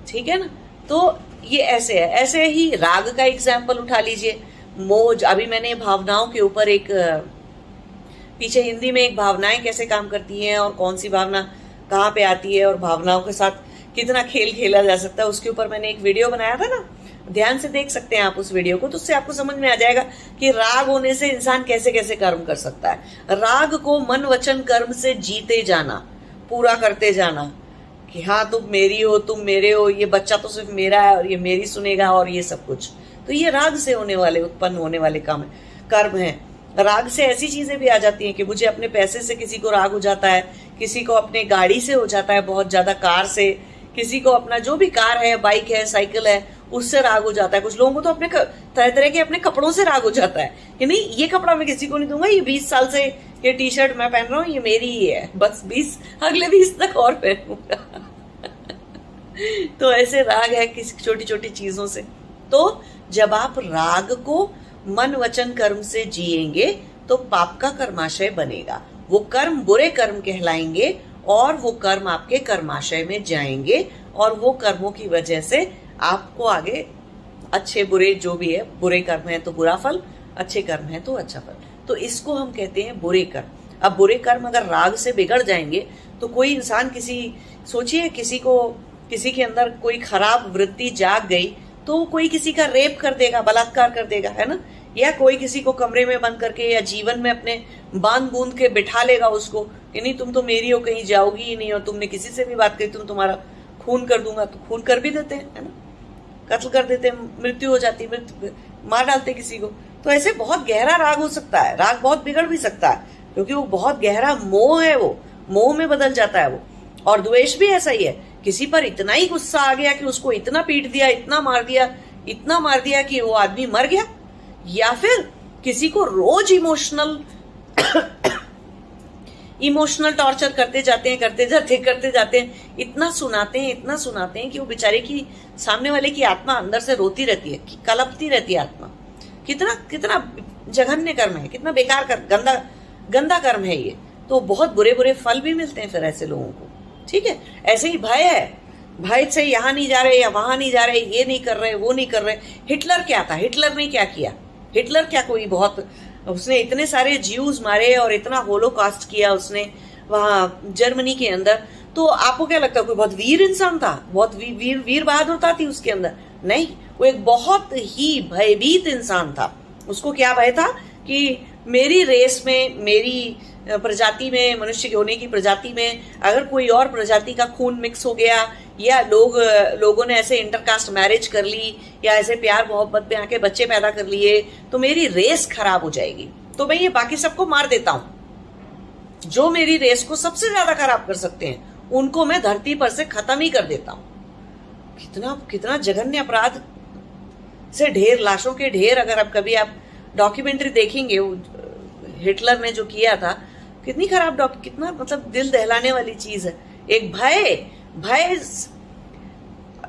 Speaker 1: ठीक है ना? तो ये ऐसे है, ऐसे ही राग का एग्ज़ाम्पल उठा लीजिए। मोज, अभी मैंने भावनाओं के ऊपर एक पीछे हिंदी में एक भावनाएँ कैसे काम करती हैं और कौन सी भावना कहाँ पे आती है और भावनाओं के साथ कितना खेल खेला जा सकता है, उसके ऊपर मैंने एक वीडियो बनाया था ना। ध्यान से देख सकते हैं आप उस वीडियो को तो उससे आपको समझ में आ जाएगा कि राग होने से इंसान कैसे कैसे कर्म कर सकता है। राग को मन वचन कर्म से जीते जाना, पूरा करते जाना कि हाँ तुम मेरी हो, तुम मेरे हो, ये बच्चा तो सिर्फ़ मेरा है और ये मेरी सुनेगा और ये सब कुछ। तो ये राग से होने वाले, उत्पन्न होने वाले काम है, कर्म है। राग से ऐसी चीज़ें भी आ जाती हैं कि मुझे अपने पैसे से किसी को राग हो जाता है, किसी को अपने गाड़ी से हो जाता है, बहुत ज़्यादा कार से, किसी को अपना जो भी कार है, बाइक है, साइकिल है उससे राग हो जाता है। कुछ लोगों को तो अपने तरह तरह के अपने कपड़ों से राग हो जाता है कि नहीं, ये कपड़ा मैं किसी को नहीं दूँगा, ये बीस साल से ये टी शर्ट मैं पहन रहा हूँ, ये मेरी ही है। बस बीस, अगले बीस तक और पहनूँगा। तो ऐसे राग है किसी छोटी छोटी चीज़ों से। तो जब आप राग को मन वचन कर्म से जिएँगे तो पाप का कर्माशय बनेगा। वो कर्म बुरे कर्म कहलाएँगे और वो कर्म आपके कर्माशय में जाएँगे और वो कर्मों की वजह से आपको आगे अच्छे बुरे जो भी है, बुरे कर्म है तो बुरा फल, अच्छे कर्म है तो अच्छा फल। तो इसको हम कहते हैं बुरे कर्म। अब बुरे कर्म अगर राग से बिगड़ जाएँगे तो कोई इंसान किसी, सोचिए किसी को, किसी के अंदर कोई खराब वृत्ति जाग गई तो कोई किसी का रेप कर देगा, बलात्कार कर देगा, है ना? या कोई किसी को कमरे में बंद करके या जीवन में अपने बाँध बूंद के बिठा लेगा उसको, कि नहीं, तुम तो मेरी हो, कहीं जाओगी ही नहीं, और तुमने किसी से भी बात करी, तुम तुम्हारा खून कर दूँगा तो खून कर भी देते हैं, है ना? कत्ल कर देते, मृत्यु हो जाती मृत्यु मार डालते किसी को। तो ऐसे बहुत गहरा राग हो सकता है। राग बहुत बिगड़ भी सकता है, क्योंकि वो बहुत गहरा मोह है वो। मोह में बदल जाता है वो। और द्वेष भी ऐसा ही है। किसी पर इतना ही गुस्सा आ गया कि उसको इतना पीट दिया, इतना मार दिया, इतना मार दिया कि वो आदमी मर गया। या फिर किसी को रोज इमोशनल इमोशनल टॉर्चर करते जाते हैं, करते जाते करते जाते हैं। इतना सुनाते हैं, इतना सुनाते हैं कि वो बेचारे की सामने वाले की आत्मा अंदर से रोती रहती है कलपती रहती है आत्मा। कितना कितना जघन्य कर्म है, कितना बेकार कर गंदा गंदा कर्म है ये। तो बहुत बुरे बुरे फल भी मिलते हैं फिर ऐसे लोगों को। ठीक है? ऐसे ही भय है। भय से यहाँ नहीं जा रहे या वहाँ नहीं जा रहे, ये नहीं कर रहे, वो नहीं कर रहे। हिटलर क्या था? हिटलर ने क्या किया? हिटलर क्या कोई बहुत उसने इतने सारे ज्यूज मारे और इतना होलोकास्ट किया उसने वहाँ जर्मनी के अंदर। तो आपको क्या लगता है कोई बहुत वीर इंसान था? बहुत वी, वीर वीर बहादुरता थी उसके अंदर? नहीं वो एक बहुत ही भयभीत इंसान था। उसको क्या भय था कि मेरी रेस में मेरी प्रजाति में, मनुष्य होने की प्रजाति में, अगर कोई और प्रजाति का खून मिक्स हो गया, या लोग लोगों ने ऐसे इंटरकास्ट मैरिज कर ली, या ऐसे प्यार मोहब्बत में आके बच्चे पैदा कर लिए तो मेरी रेस खराब हो जाएगी। तो मैं ये बाकी सबको मार देता हूँ। जो मेरी रेस को सबसे ज़्यादा खराब कर सकते हैं, उनको मैं धरती पर से खत्म ही कर देता हूँ। कितना कितना जघन्य अपराध से ढेर, लाशों के ढेर अगर आप कभी आप डॉक्यूमेंट्री देखेंगे हिटलर ने जो किया था, कितनी खराब डॉक्टर कितना मतलब दिल दहलाने वाली चीज़ है। एक भय भय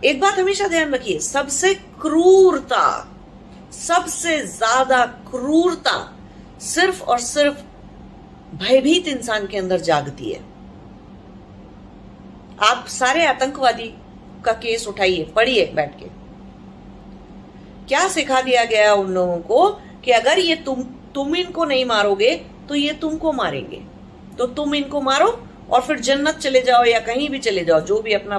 Speaker 1: एक बात हमेशा ध्यान रखिए, सबसे क्रूरता, सबसे ज़्यादा क्रूरता सिर्फ़ और सिर्फ़ भयभीत इंसान के अंदर जागती है। आप सारे आतंकवादी का केस उठाइए, पढ़िए बैठ के। क्या सिखा दिया गया उन लोगों को कि अगर ये तुम तुम इनको नहीं मारोगे तो ये तुमको मारेंगे। तो तुम इनको मारो और फिर जन्नत चले जाओ या कहीं भी चले जाओ, जो भी अपना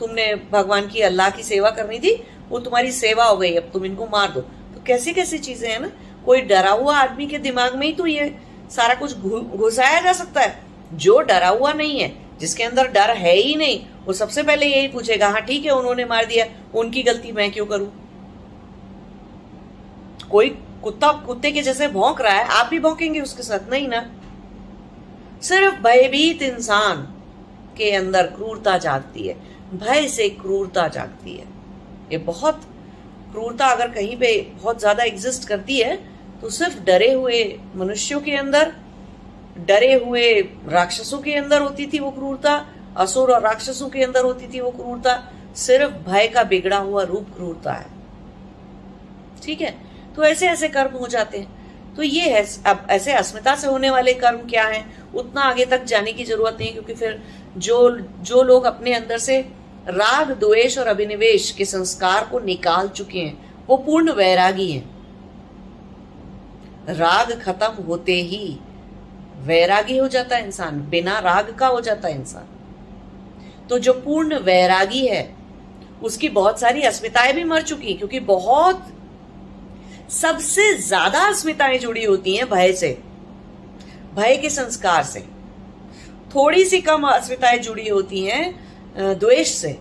Speaker 1: तुमने भगवान की अल्लाह की सेवा करनी थी, वो तुम्हारी सेवा हो गई, अब तुम इनको मार दो। तो कैसी कैसी चीज़ें हैं ना? कोई डरा हुआ आदमी के दिमाग में ही तो ये सारा कुछ घुसाया जा सकता है। जो डरा हुआ नहीं है, जिसके अंदर डर है ही नहीं, वो सबसे पहले यही पूछेगा हाँ ठीक है, उन्होंने मार दिया, उनकी गलती मैं क्यों करूँ? कोई कुत्ता कुत्ते के जैसे भौंक रहा है, आप भी भौंकेंगे उसके साथ, नहीं ना? सिर्फ़ भयभीत इंसान के अंदर क्रूरता जागती है, भय से क्रूरता जागती है। ये बहुत क्रूरता अगर कहीं पे बहुत ज़्यादा एग्जिस्ट करती है तो सिर्फ़ डरे हुए मनुष्यों के अंदर, डरे हुए राक्षसों के अंदर होती थी वो क्रूरता, असुर और राक्षसों के अंदर होती थी वो क्रूरता, सिर्फ़ भय का बिगड़ा हुआ रूप क्रूरता है। ठीक है? तो ऐसे ऐसे कर्म हो जाते हैं। तो ये है, अब ऐसे अस्मिता से होने वाले कर्म क्या हैं? उतना आगे तक जाने की ज़रूरत नहीं, क्योंकि फिर जो जो लोग अपने अंदर से राग, द्वेष और अभिनिवेश के संस्कार को निकाल चुके हैं, वो पूर्ण वैरागी हैं। राग खत्म होते ही वैरागी हो जाता है इंसान, बिना राग का हो जाता है इंसान। तो जो पूर्ण वैरागी है, उसकी बहुत सारी अस्मिताएँ भी मर चुकी क्योंकि बहुत सबसे ज़्यादा अस्मिताएँ जुड़ी होती हैं भय से, भय के संस्कार से। थोड़ी सी कम अस्मिताएँ जुड़ी होती हैं द्वेष से।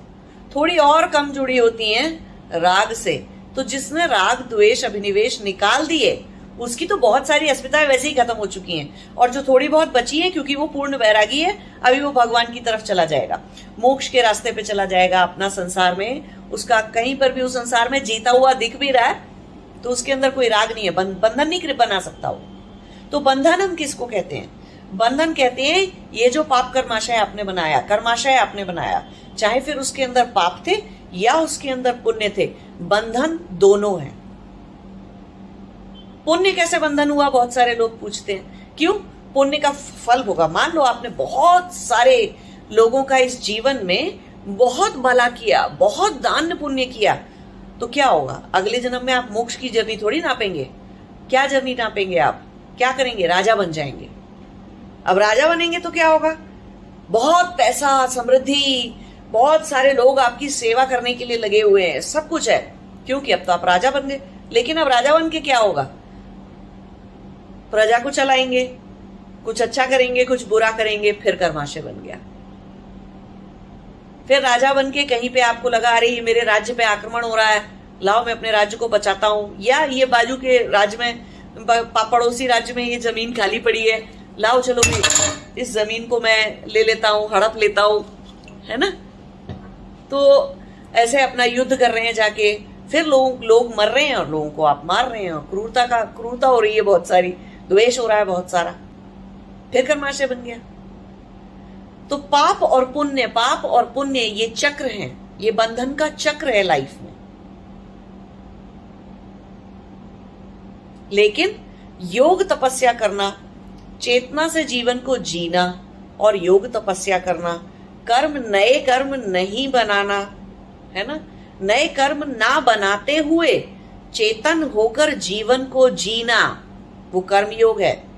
Speaker 1: थोड़ी और कम जुड़ी होती हैं, राग से। तो जिसने राग, द्वेष, अभिनिवेश निकाल दिए, उसकी तो बहुत सारी अस्मिताएँ वैसे ही खत्म हो चुकी हैं। और जो थोड़ी बहुत बची है, क्योंकि वो पूर्ण वैरागी है, अभी वो भगवान की तरफ़ चला जाएगा। मोक्ष के रास्ते पे चला जाएगा अपना संसार में। उसका कहीं पर भी उस संसार में जीता हुआ दिख भी रहा है तो उसके अंदर कोई राग नहीं है। बंधन नहीं बना सकता वो। तो बंधन हम किसको कहते हैं? बंधन कहते हैं, ये जो पाप कर्माशय आपने बनाया, कर्माशय आपने बनाया, चाहे फिर उसके अंदर पाप थे या उसके अंदर पुण्य थे, बंधन दोनों है। पुण्य कैसे बंधन हुआ? बहुत सारे लोग पूछते हैं। क्यों? पुण्य का फल होगा। मान लो आपने बहुत सारे लोगों का इस जीवन में बहुत भला किया, बहुत दान पुण्य किया तो क्या होगा? अगले जन्म में आप मोक्ष की जर्नी थोड़ी नापेंगे। क्या जर्नी नापेंगे आप? क्या करेंगे? राजा बन जाएँगे। अब राजा बनेंगे तो क्या होगा? बहुत पैसा, समृद्धि, बहुत सारे लोग आपकी सेवा करने के लिए लगे हुए हैं। सब कुछ है। क्योंकि अब तो आप राजा बन गए। लेकिन अब राजा बन के क्या होगा? प्रजा को चलाएँगे। कुछ अच्छा करेंगे, कुछ बुरा करेंगे, फिर कर्माशय बन गया। फिर राजा बन के कहीं पे आपको लगा, अरे, ये मेरे राज्य पे आक्रमण हो रहा है। लाओ, मैं अपने राज्य को बचाता हूँ। या ये बाजू के राज्य में पड़ोसी राज्य में ये ज़मीन खाली पड़ी है। लाओ, चलो भी, इस ज़मीन को मैं ले लेता हूँ, हड़प लेता हूँ, है ना? तो ऐसे अपना युद्ध कर रहे हैं जाके। फिर लोग लोग मर रहे हैं और लोगों को आप मार रहे हैं और क्रूरता का, क्रूरता हो रही है बहुत सारी, द्वेष हो रहा है बहुत सारा। फिर कर्माशय बन गया। तो पाप और पुण्य, पाप और पुण्य ये चक्र है। ये बंधन का चक्र है लाइफ में। लेकिन योग तपस्या करना, चेतना से जीवन को जीना और योग तपस्या करना, कर्म नए कर्म नहीं बनाना, है ना? नए कर्म ना बनाते हुए चेतन होकर जीवन को जीना, वो कर्म योग है।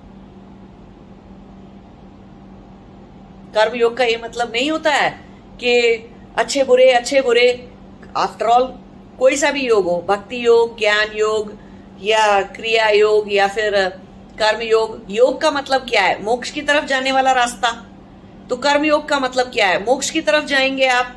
Speaker 1: कर्म योग का ये मतलब नहीं होता है कि अच्छे बुरे अच्छे बुरे आफ्टर ऑल कोई सा भी योग हो, भक्ति योग, ज्ञान योग, या क्रिया योग, या फिर कर्म योग योग का मतलब क्या है? मोक्ष की तरफ़ जाने वाला रास्ता। तो कर्म योग का मतलब क्या है? मोक्ष की तरफ़ जाएँगे आप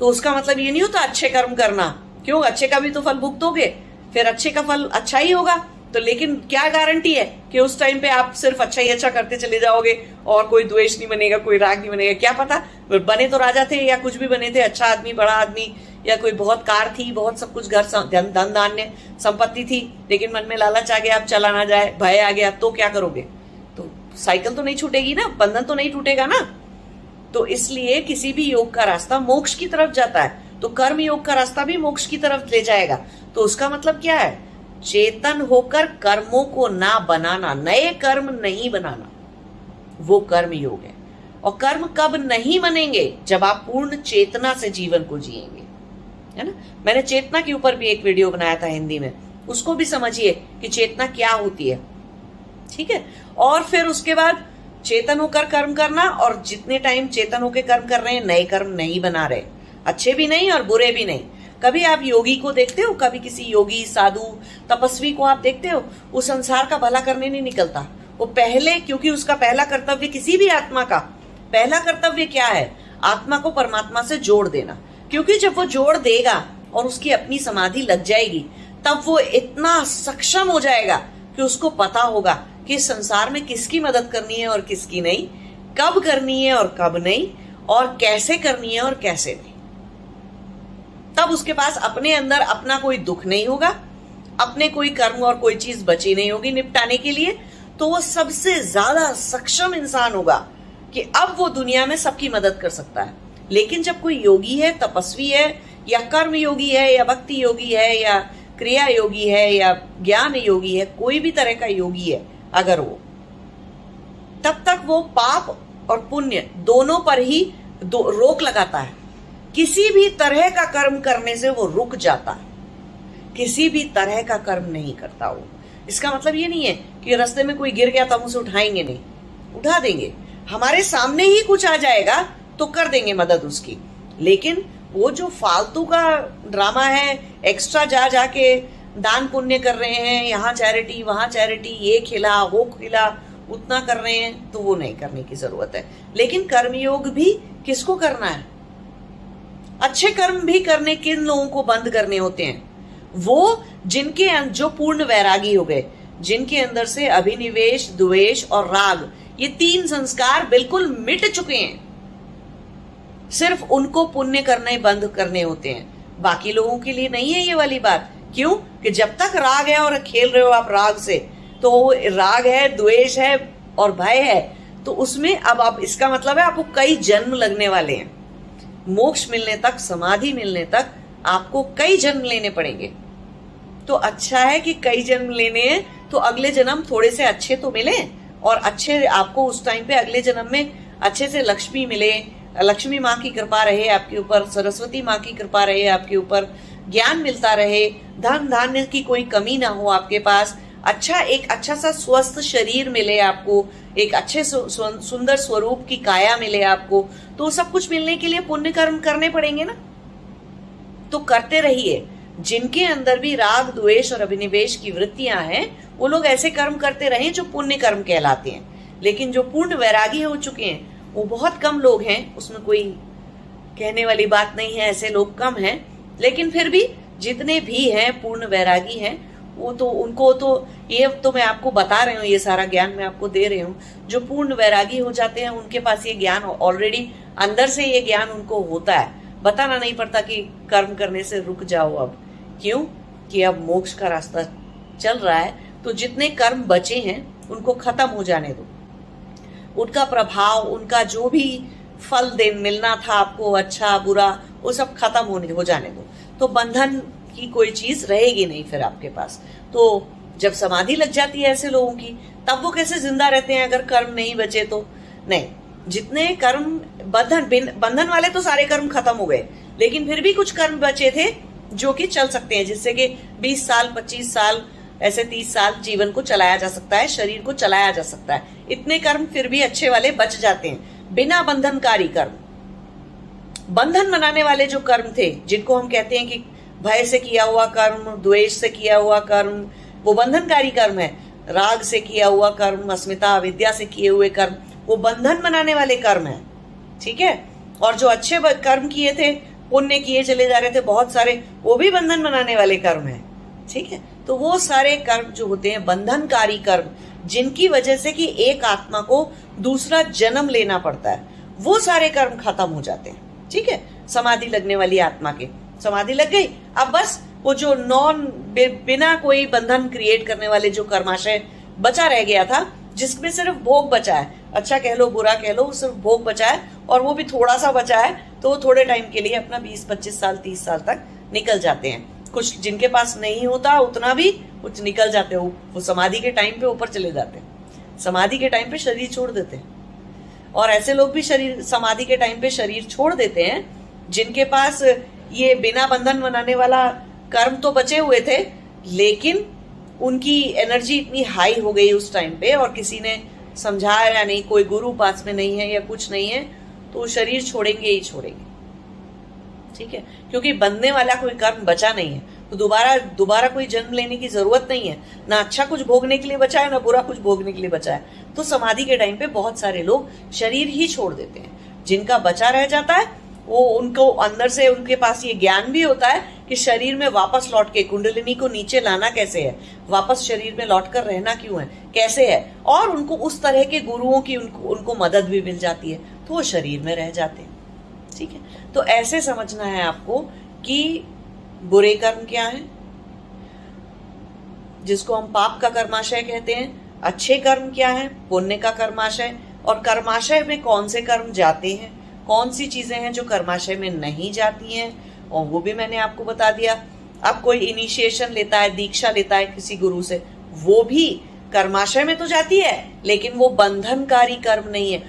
Speaker 1: तो उसका मतलब ये नहीं होता अच्छे कर्म करना। क्यों? अच्छे का भी तो फल भुगतोगे, फिर अच्छे का फल अच्छा ही होगा। तो लेकिन क्या गारंटी है कि उस टाइम पे आप सिर्फ़ अच्छा ही अच्छा करते चले जाओगे और कोई द्वेष नहीं बनेगा, कोई राग नहीं बनेगा? क्या पता? बने तो राजा थे या कुछ भी बने थे अच्छा आदमी, बड़ा आदमी, या कोई बहुत कार थी, बहुत सब कुछ, घर धन धन धान्य, संपत्ति थी, लेकिन मन में लालच आ गया आप चला ना जाए, भय आ गया तो क्या करोगे? तो साइकिल तो नहीं छूटेगी ना, बंधन तो नहीं टूटेगा ना? तो इसलिए किसी भी योग का रास्ता मोक्ष की तरफ़ जाता है तो कर्म योग का रास्ता भी मोक्ष की तरफ़ ले जाएगा। तो उसका मतलब क्या है? चेतन होकर कर्मों को ना बनाना, नए कर्म नहीं बनाना, वो कर्म योग है। और कर्म कब नहीं बनेंगे? जब आप पूर्ण चेतना से जीवन को जिएँगे। है ना? मैंने चेतना के ऊपर भी एक वीडियो बनाया था हिंदी में। उसको भी समझिए कि चेतना क्या होती है। ठीक है? और फिर उसके बाद चेतन होकर कर्म करना, और जितने टाइम चेतन होकर कर्म कर रहे हैं, नए कर्म नहीं बना रहे। अच्छे भी नहीं और बुरे भी नहीं। कभी आप योगी को देखते हो, कभी किसी योगी, साधु, तपस्वी को आप देखते हो, वो संसार का भला करने नहीं निकलता। वो पहले, क्योंकि उसका पहला कर्तव्य किसी भी आत्मा का, पहला कर्तव्य क्या है? आत्मा को परमात्मा से जोड़ देना। क्योंकि जब वो जोड़ देगा और उसकी अपनी समाधि लग जाएगी, तब वो इतना सक्षम हो जाएगा कि उसको पता होगा कि संसार में किसकी मदद करनी है और किसकी नहीं, कब करनी है और कब नहीं, और कैसे करनी है और कैसे नहीं। तब उसके पास अपने अंदर अपना कोई दुख नहीं होगा अपने कोई कर्म और कोई चीज़ बची नहीं होगी निपटाने के लिए तो वो सबसे ज़्यादा सक्षम इंसान होगा कि अब वो दुनिया में सबकी मदद कर सकता है। लेकिन जब कोई योगी है तपस्वी है या कर्म योगी है या भक्ति योगी है या क्रिया योगी है या ज्ञान योगी है कोई भी तरह का योगी है अगर वो तब तक वो पाप और पुण्य दोनों पर ही दो, रोक लगाता है। किसी भी तरह का कर्म करने से वो रुक जाता है। किसी भी तरह का कर्म नहीं करता वो। इसका मतलब ये नहीं है कि रास्ते में कोई गिर गया तो हम उसे उठाएँगे नहीं। उठा देंगे। हमारे सामने ही कुछ आ जाएगा तो कर देंगे मदद उसकी। लेकिन वो जो फालतू का ड्रामा है एक्स्ट्रा जा जाके दान पुण्य कर रहे हैं, यहाँ चैरिटी वहाँ चैरिटी ये खिला, वो खिला, उतना कर रहे हैं तो वो नहीं करने की ज़रूरत है। लेकिन कर्मयोग भी किसको करना है? अच्छे कर्म भी करने किन लोगों को बंद करने होते हैं? वो जिनके अं-, जो पूर्ण वैरागी हो गए जिनके अंदर से अभिनिवेश द्वेष और राग ये तीन संस्कार बिल्कुल मिट चुके हैं। सिर्फ़ उनको पुण्य करने बंद करने होते हैं। बाकी लोगों के लिए नहीं है ये वाली बात। क्यों? कि जब तक राग है और खेल रहे हो आप राग से तो राग है द्वेष है और भय है तो उसमें अब आप इसका मतलब है आपको कई जन्म लगने वाले हैं। मोक्ष मिलने तक, समाधि मिलने तक आपको कई जन्म लेने पड़ेंगे। तो अच्छा है कि कई जन्म लेने हैं तो अगले जन्म थोड़े से अच्छे तो मिले और अच्छे आपको उस टाइम पे अगले जन्म में अच्छे से लक्ष्मी मिले। लक्ष्मी माँ की कृपा रहे आपके ऊपर, सरस्वती माँ की कृपा रहे आपके ऊपर, ज्ञान मिलता रहे धन धान्य की कोई कमी ना हो आपके पास अच्छा एक अच्छा सा स्वस्थ शरीर मिले आपको, एक अच्छे सुंदर स्वरूप की काया मिले आपको तो सब कुछ मिलने के लिए पुण्य कर्म करने पड़ेंगे ना? तो करते रहिए। जिनके अंदर भी राग, द्वेष और अभिनिवेश की वृत्तियाँ हैं, वो लोग ऐसे कर्म करते रहे जो पुण्य कर्म कहलाते हैं। लेकिन जो पूर्ण वैरागी हो चुके हैं, वो बहुत कम लोग हैं, उसमें कोई कहने वाली बात नहीं है, ऐसे लोग कम हैं। लेकिन फिर भी जितने भी हैं, पूर्ण वैरागी हैं वो तो उनको तो ये तो मैं आपको बता रही हूँ, ये सारा ज्ञान मैं आपको दे रही हूँ। जो पूर्ण वैरागी हो जाते हैं, उनके पास ये ज्ञान ऑलरेडी अंदर से ये ज्ञान उनको होता है। बताना नहीं पड़ता कि कर्म करने से रुक जाओ अब। क्यों? कि अब मोक्ष का रास्ता चल रहा है तो जितने कर्म बचे हैं, उनको खत्म हो जाने दो। उनका प्रभाव, उनका जो भी फल दे, मिलना था आपको अच्छा बुरा, वो सब खत्म होने, हो जाने दो। तो बंधन की कोई चीज़ रहेगी नहीं फिर आपके पास। तो जब समाधि लग जाती है ऐसे लोगों की, तब वो कैसे ज़िंदा रहते हैं अगर कर्म नहीं बचे तो? नहीं, जितने कर्म बंधन बंधन वाले तो सारे कर्म खत्म हो गए, लेकिन फिर भी कुछ कर्म बचे थे जो कि चल सकते हैं, जिससे कि 20 साल 25 साल, ऐसे 30 साल जीवन को चलाया जा सकता है, शरीर को चलाया जा सकता है। इतने कर्म फिर भी अच्छे वाले बच जाते हैं, बिना बंधनकारी कर्म। बंधन बनाने वाले जो कर्म थे, जिनको हम कहते हैं कि भय से किया हुआ कर्म, द्वेष से किया हुआ कर्म, वो बंधनकारी कर्म है। राग से किया हुआ कर्म, अस्मिता विद्या से किए हुए कर्म, वो बंधन बनाने वाले कर्म है। ठीक है? और जो अच्छे कर्म किए थे, पुण्य किए चले जा रहे थे, बहुत सारे, वो भी बंधन बनाने वाले कर्म है। ठीक है? तो वो सारे कर्म जो होते हैं, बंधनकारी कर्म, जिनकी वजह से कि एक आत्मा को दूसरा जन्म लेना पड़ता है, वो सारे कर्म खत्म हो जाते हैं। ठीक है? समाधि लगने वाली आत्मा के। समाधि लग गई। अब बस वो जो नॉन बिना कोई बंधन क्रिएट करने वाले जो कर्माशय बचा रह गया था, जिसमें सिर्फ़ भोग बचा है। अच्छा कह लो, बुरा कह लो सिर्फ़ भोग बचा है और वो भी थोड़ा सा बचा है तो वो थोड़े टाइम के लिए अपना 20-25 साल 30 साल तक निकल जाते हैं। कुछ जिनके पास नहीं होता, उतना भी कुछ निकल जाते हैं। वो समाधि के टाइम पे ऊपर चले जाते हैं। समाधि के टाइम पे शरीर छोड़ देते हैं। और ऐसे लोग भी शरीर, समाधि के टाइम पे शरीर छोड़ देते हैं, जिनके पास ये बिना बंधन बनाने वाला कर्म तो बचे हुए थे, लेकिन उनकी एनर्जी इतनी हाई हो गई उस टाइम पे और किसी ने समझाया नहीं, कोई गुरु पास में नहीं है या कुछ नहीं है तो शरीर छोड़ेंगे ही छोड़ेंगे। ठीक है? क्योंकि बनने वाला कोई कर्म बचा नहीं है। तो दोबारा दोबारा कोई जन्म लेने की ज़रूरत नहीं है। ना अच्छा कुछ भोगने के लिए बचा है, ना बुरा कुछ भोगने के लिए बचा है। तो समाधि के टाइम पे बहुत सारे लोग शरीर ही छोड़ देते हैं। जिनका बचा रह जाता है वो उनको अंदर से उनके पास ये ज्ञान भी होता है कि शरीर में वापस लौट के कुंडलिनी को नीचे लाना कैसे है? वापस शरीर में लौट कर रहना क्यों है? कैसे है? और उनको उस तरह के गुरुओं की उनको उनको मदद भी मिल जाती है तो वो शरीर में रह जाते हैं। ठीक है? तो ऐसे समझना है आपको कि बुरे कर्म क्या है? जिसको हम पाप का कर्माशय कहते हैं, अच्छे कर्म क्या है? पुण्य का कर्माशय। और कर्माशय में कौन से कर्म जाते हैं? कौन सी चीज़ें हैं जो कर्माशय में नहीं जाती हैं? और वो भी मैंने आपको बता दिया। अब कोई इनिशिएशन लेता है, दीक्षा लेता है किसी गुरु से, वो भी कर्माशय में तो जाती है, लेकिन वो बंधनकारी कर्म नहीं है।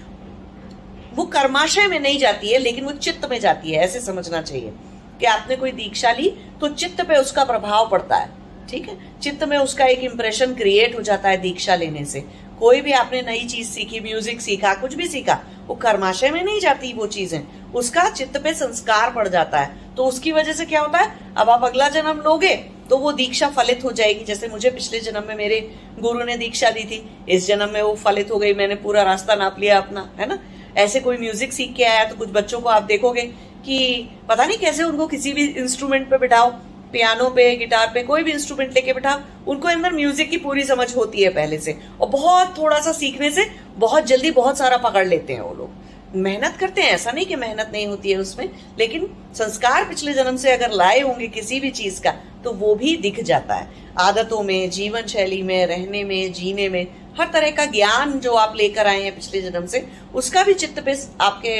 Speaker 1: वो कर्माशय में नहीं जाती है, लेकिन वो चित्त में जाती है, ऐसे समझना चाहिए। कि आपने कोई दीक्षा ली तो चित्त पे उसका प्रभाव पड़ता है, ठीक है? चित्त में उसका एक इंप्रेशन क्रिएट हो जाता है दीक्षा लेने से। कोई भी आपने नई चीज़ सीखी म्यूज़िक सीखा, कुछ भी सीखा, वो कर्माशय में नहीं जाती वो चीज़ें। उसका चित्त पे संस्कार पड़ जाता है। तो उसकी वजह से क्या होता है? अब आप अगला जन्म लोगे तो वो दीक्षा फलित हो जाएगी। जैसे मुझे पिछले जन्म में मेरे गुरु ने दीक्षा दी थी, इस जन्म में वो फलित हो गई, मैंने पूरा रास्ता नाप लिया अपना, है ना? ऐसे कोई म्यूज़िक सीख के आया तो कुछ बच्चों को आप देखोगे कि पता नहीं कैसे उनको किसी भी इंस्ट्रूमेंट पे बिठाओ। पियानो पे गिटार पे कोई भी इंस्ट्रूमेंट लेके बैठा उनको अंदर म्यूज़िक की पूरी समझ होती है पहले से। और बहुत थोड़ा सा सीखने से बहुत जल्दी बहुत सारा पकड़ लेते हैं वो लोग। मेहनत करते हैं ऐसा नहीं कि मेहनत नहीं होती है उसमें लेकिन संस्कार पिछले जन्म से अगर लाए होंगे किसी भी चीज़ का तो वो भी दिख जाता है। आदतों में जीवन शैली में रहने में जीने में हर तरह का ज्ञान जो आप लेकर आए हैं पिछले जन्म से उसका भी चित्त पे आपके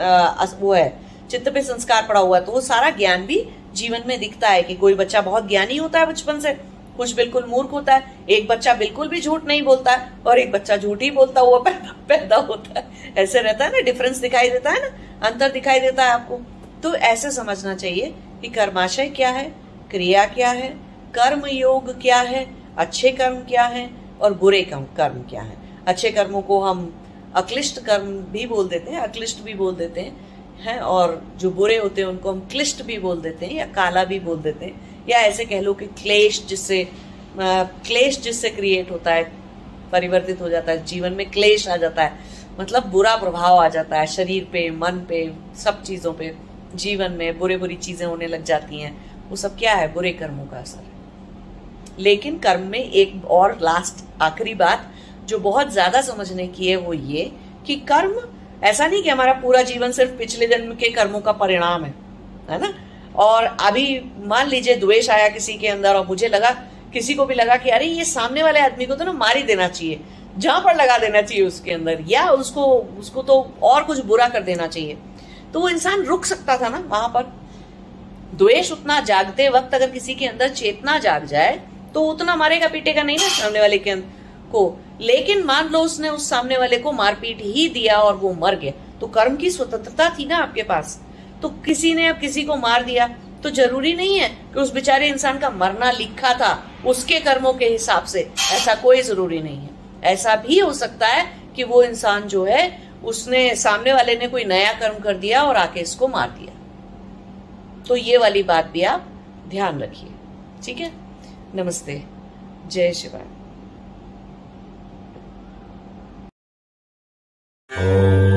Speaker 1: आ, वो है चित्त पे संस्कार पड़ा हुआ है तो वो सारा ज्ञान भी जीवन में दिखता है कि कोई बच्चा बहुत ज्ञानी होता है बचपन से, कुछ बिल्कुल मूर्ख होता है, एक बच्चा बिल्कुल भी झूठ नहीं बोलता है, और एक बच्चा झूठ ही बोलता हुआ पैदा पैदा होता है। ऐसे रहता है ना डिफरेंस दिखाई देता है ना, अंतर दिखाई देता है आपको। तो ऐसे समझना चाहिए कि कर्माशय क्या है, क्रिया क्या है, कर्म योग क्या है, अच्छे कर्म क्या है, और बुरे कर्म क्या है। अच्छे कर्मों को हम अक्लिष्ट कर्म भी बोल देते हैं, अक्लिष्ट भी बोल देते हैं हैं और जो बुरे होते हैं, उनको हम क्लिष्ट भी बोल देते हैं या काला भी बोल देते हैं, या ऐसे कह लो कि क्लेश जिससे क्लेश जिससे क्रिएट होता है, परिवर्तित हो जाता है, जीवन में क्लेश आ जाता है मतलब बुरा प्रभाव आ जाता है, शरीर पे, मन पे, सब चीज़ों पे, जीवन में बुरे बुरी चीज़ें होने लग जाती हैं, वो सब क्या है? बुरे कर्मों का असर है। लेकिन कर्म में एक और लास्ट आखिरी बात, जो बहुत ज़्यादा समझने की है, वो ये कि कर्म ऐसा नहीं कि हमारा पूरा जीवन सिर्फ़ पिछले जन्म के कर्मों का परिणाम है है ना? और अभी मान लीजिए द्वेष आया किसी के अंदर और मुझे लगा, किसी को भी लगा कि अरे ये सामने वाले आदमी को तो ना मार ही देना चाहिए, जहाँ पर लगा देना चाहिए उसके अंदर, या उसको उसको तो और कुछ बुरा कर देना चाहिए। तो वो इंसान रुक सकता था ना वहाँ पर। द्वेष उतना जागते वक्त अगर किसी के अंदर चेतना जाग जाए तो उतना मारेगा, पीटेगा नहीं ना सामने वाले के को। लेकिन मान लो उसने उस सामने वाले को मारपीट ही दिया और वो मर गया। तो कर्म की स्वतंत्रता थी ना आपके पास। तो किसी ने अब किसी को मार दिया तो ज़रूरी नहीं है कि उस बेचारे इंसान का मरना लिखा था उसके कर्मों के हिसाब से। ऐसा कोई ज़रूरी नहीं है। ऐसा भी हो सकता है कि वो इंसान जो है, उसने सामने वाले ने कोई नया कर्म कर दिया और आके इसको मार दिया। तो ये वाली बात भी आप ध्यान रखिए। ठीक है? नमस्ते। जय शिवाय। oh